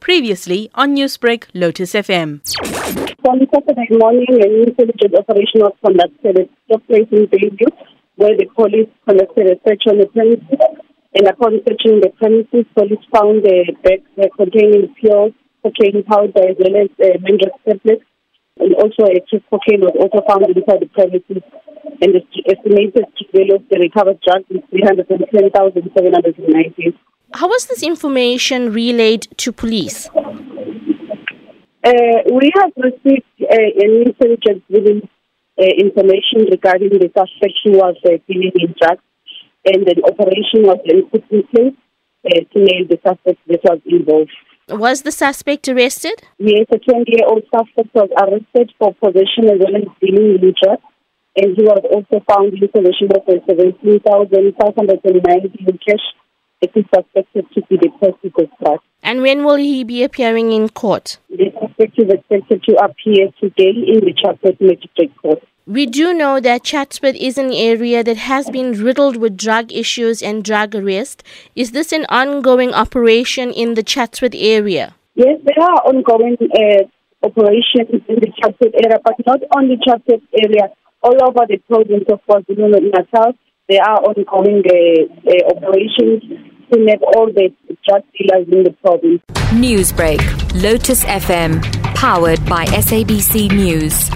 Previously on Newsbreak, Lotus FM. On Saturday morning, an intelligence operation was conducted at Stork Place in Bayview, where the police conducted a search on the premises. And upon searching the premises, police found a bag containing pure cocaine powder as well as uh, Mandrax tablets. And also a crisp cocaine was also found inside the premises. And the estimated value of the recovered drugs is 310,790. How was this information relayed to police? Uh, we have received uh, an intelligence given uh, information regarding the suspect who was uh, dealing in drugs, and the operation was then put in place uh, to nail the suspect that was involved. Was the suspect arrested? Yes, a 20-year-old suspect was arrested for possession as well as dealing in drugs, and he was also found in possession of 17,590 in cash. It is suspected to be the person of. And when will he be appearing in court? The suspect is expected to appear today in the Chatsworth Magistrate Court. We do know that Chatsworth is an area that has been riddled with drug issues and drug arrest. Is this an ongoing operation in the Chatsworth area? Yes, there are ongoing uh, operations in the Chatsworth area, but not only Chatsworth area. All over the province of KwaZulu-Natal, there are ongoing uh, uh, operations nab all the drug dealers in the province. Newsbreak, Lotus FM, powered by SABC News.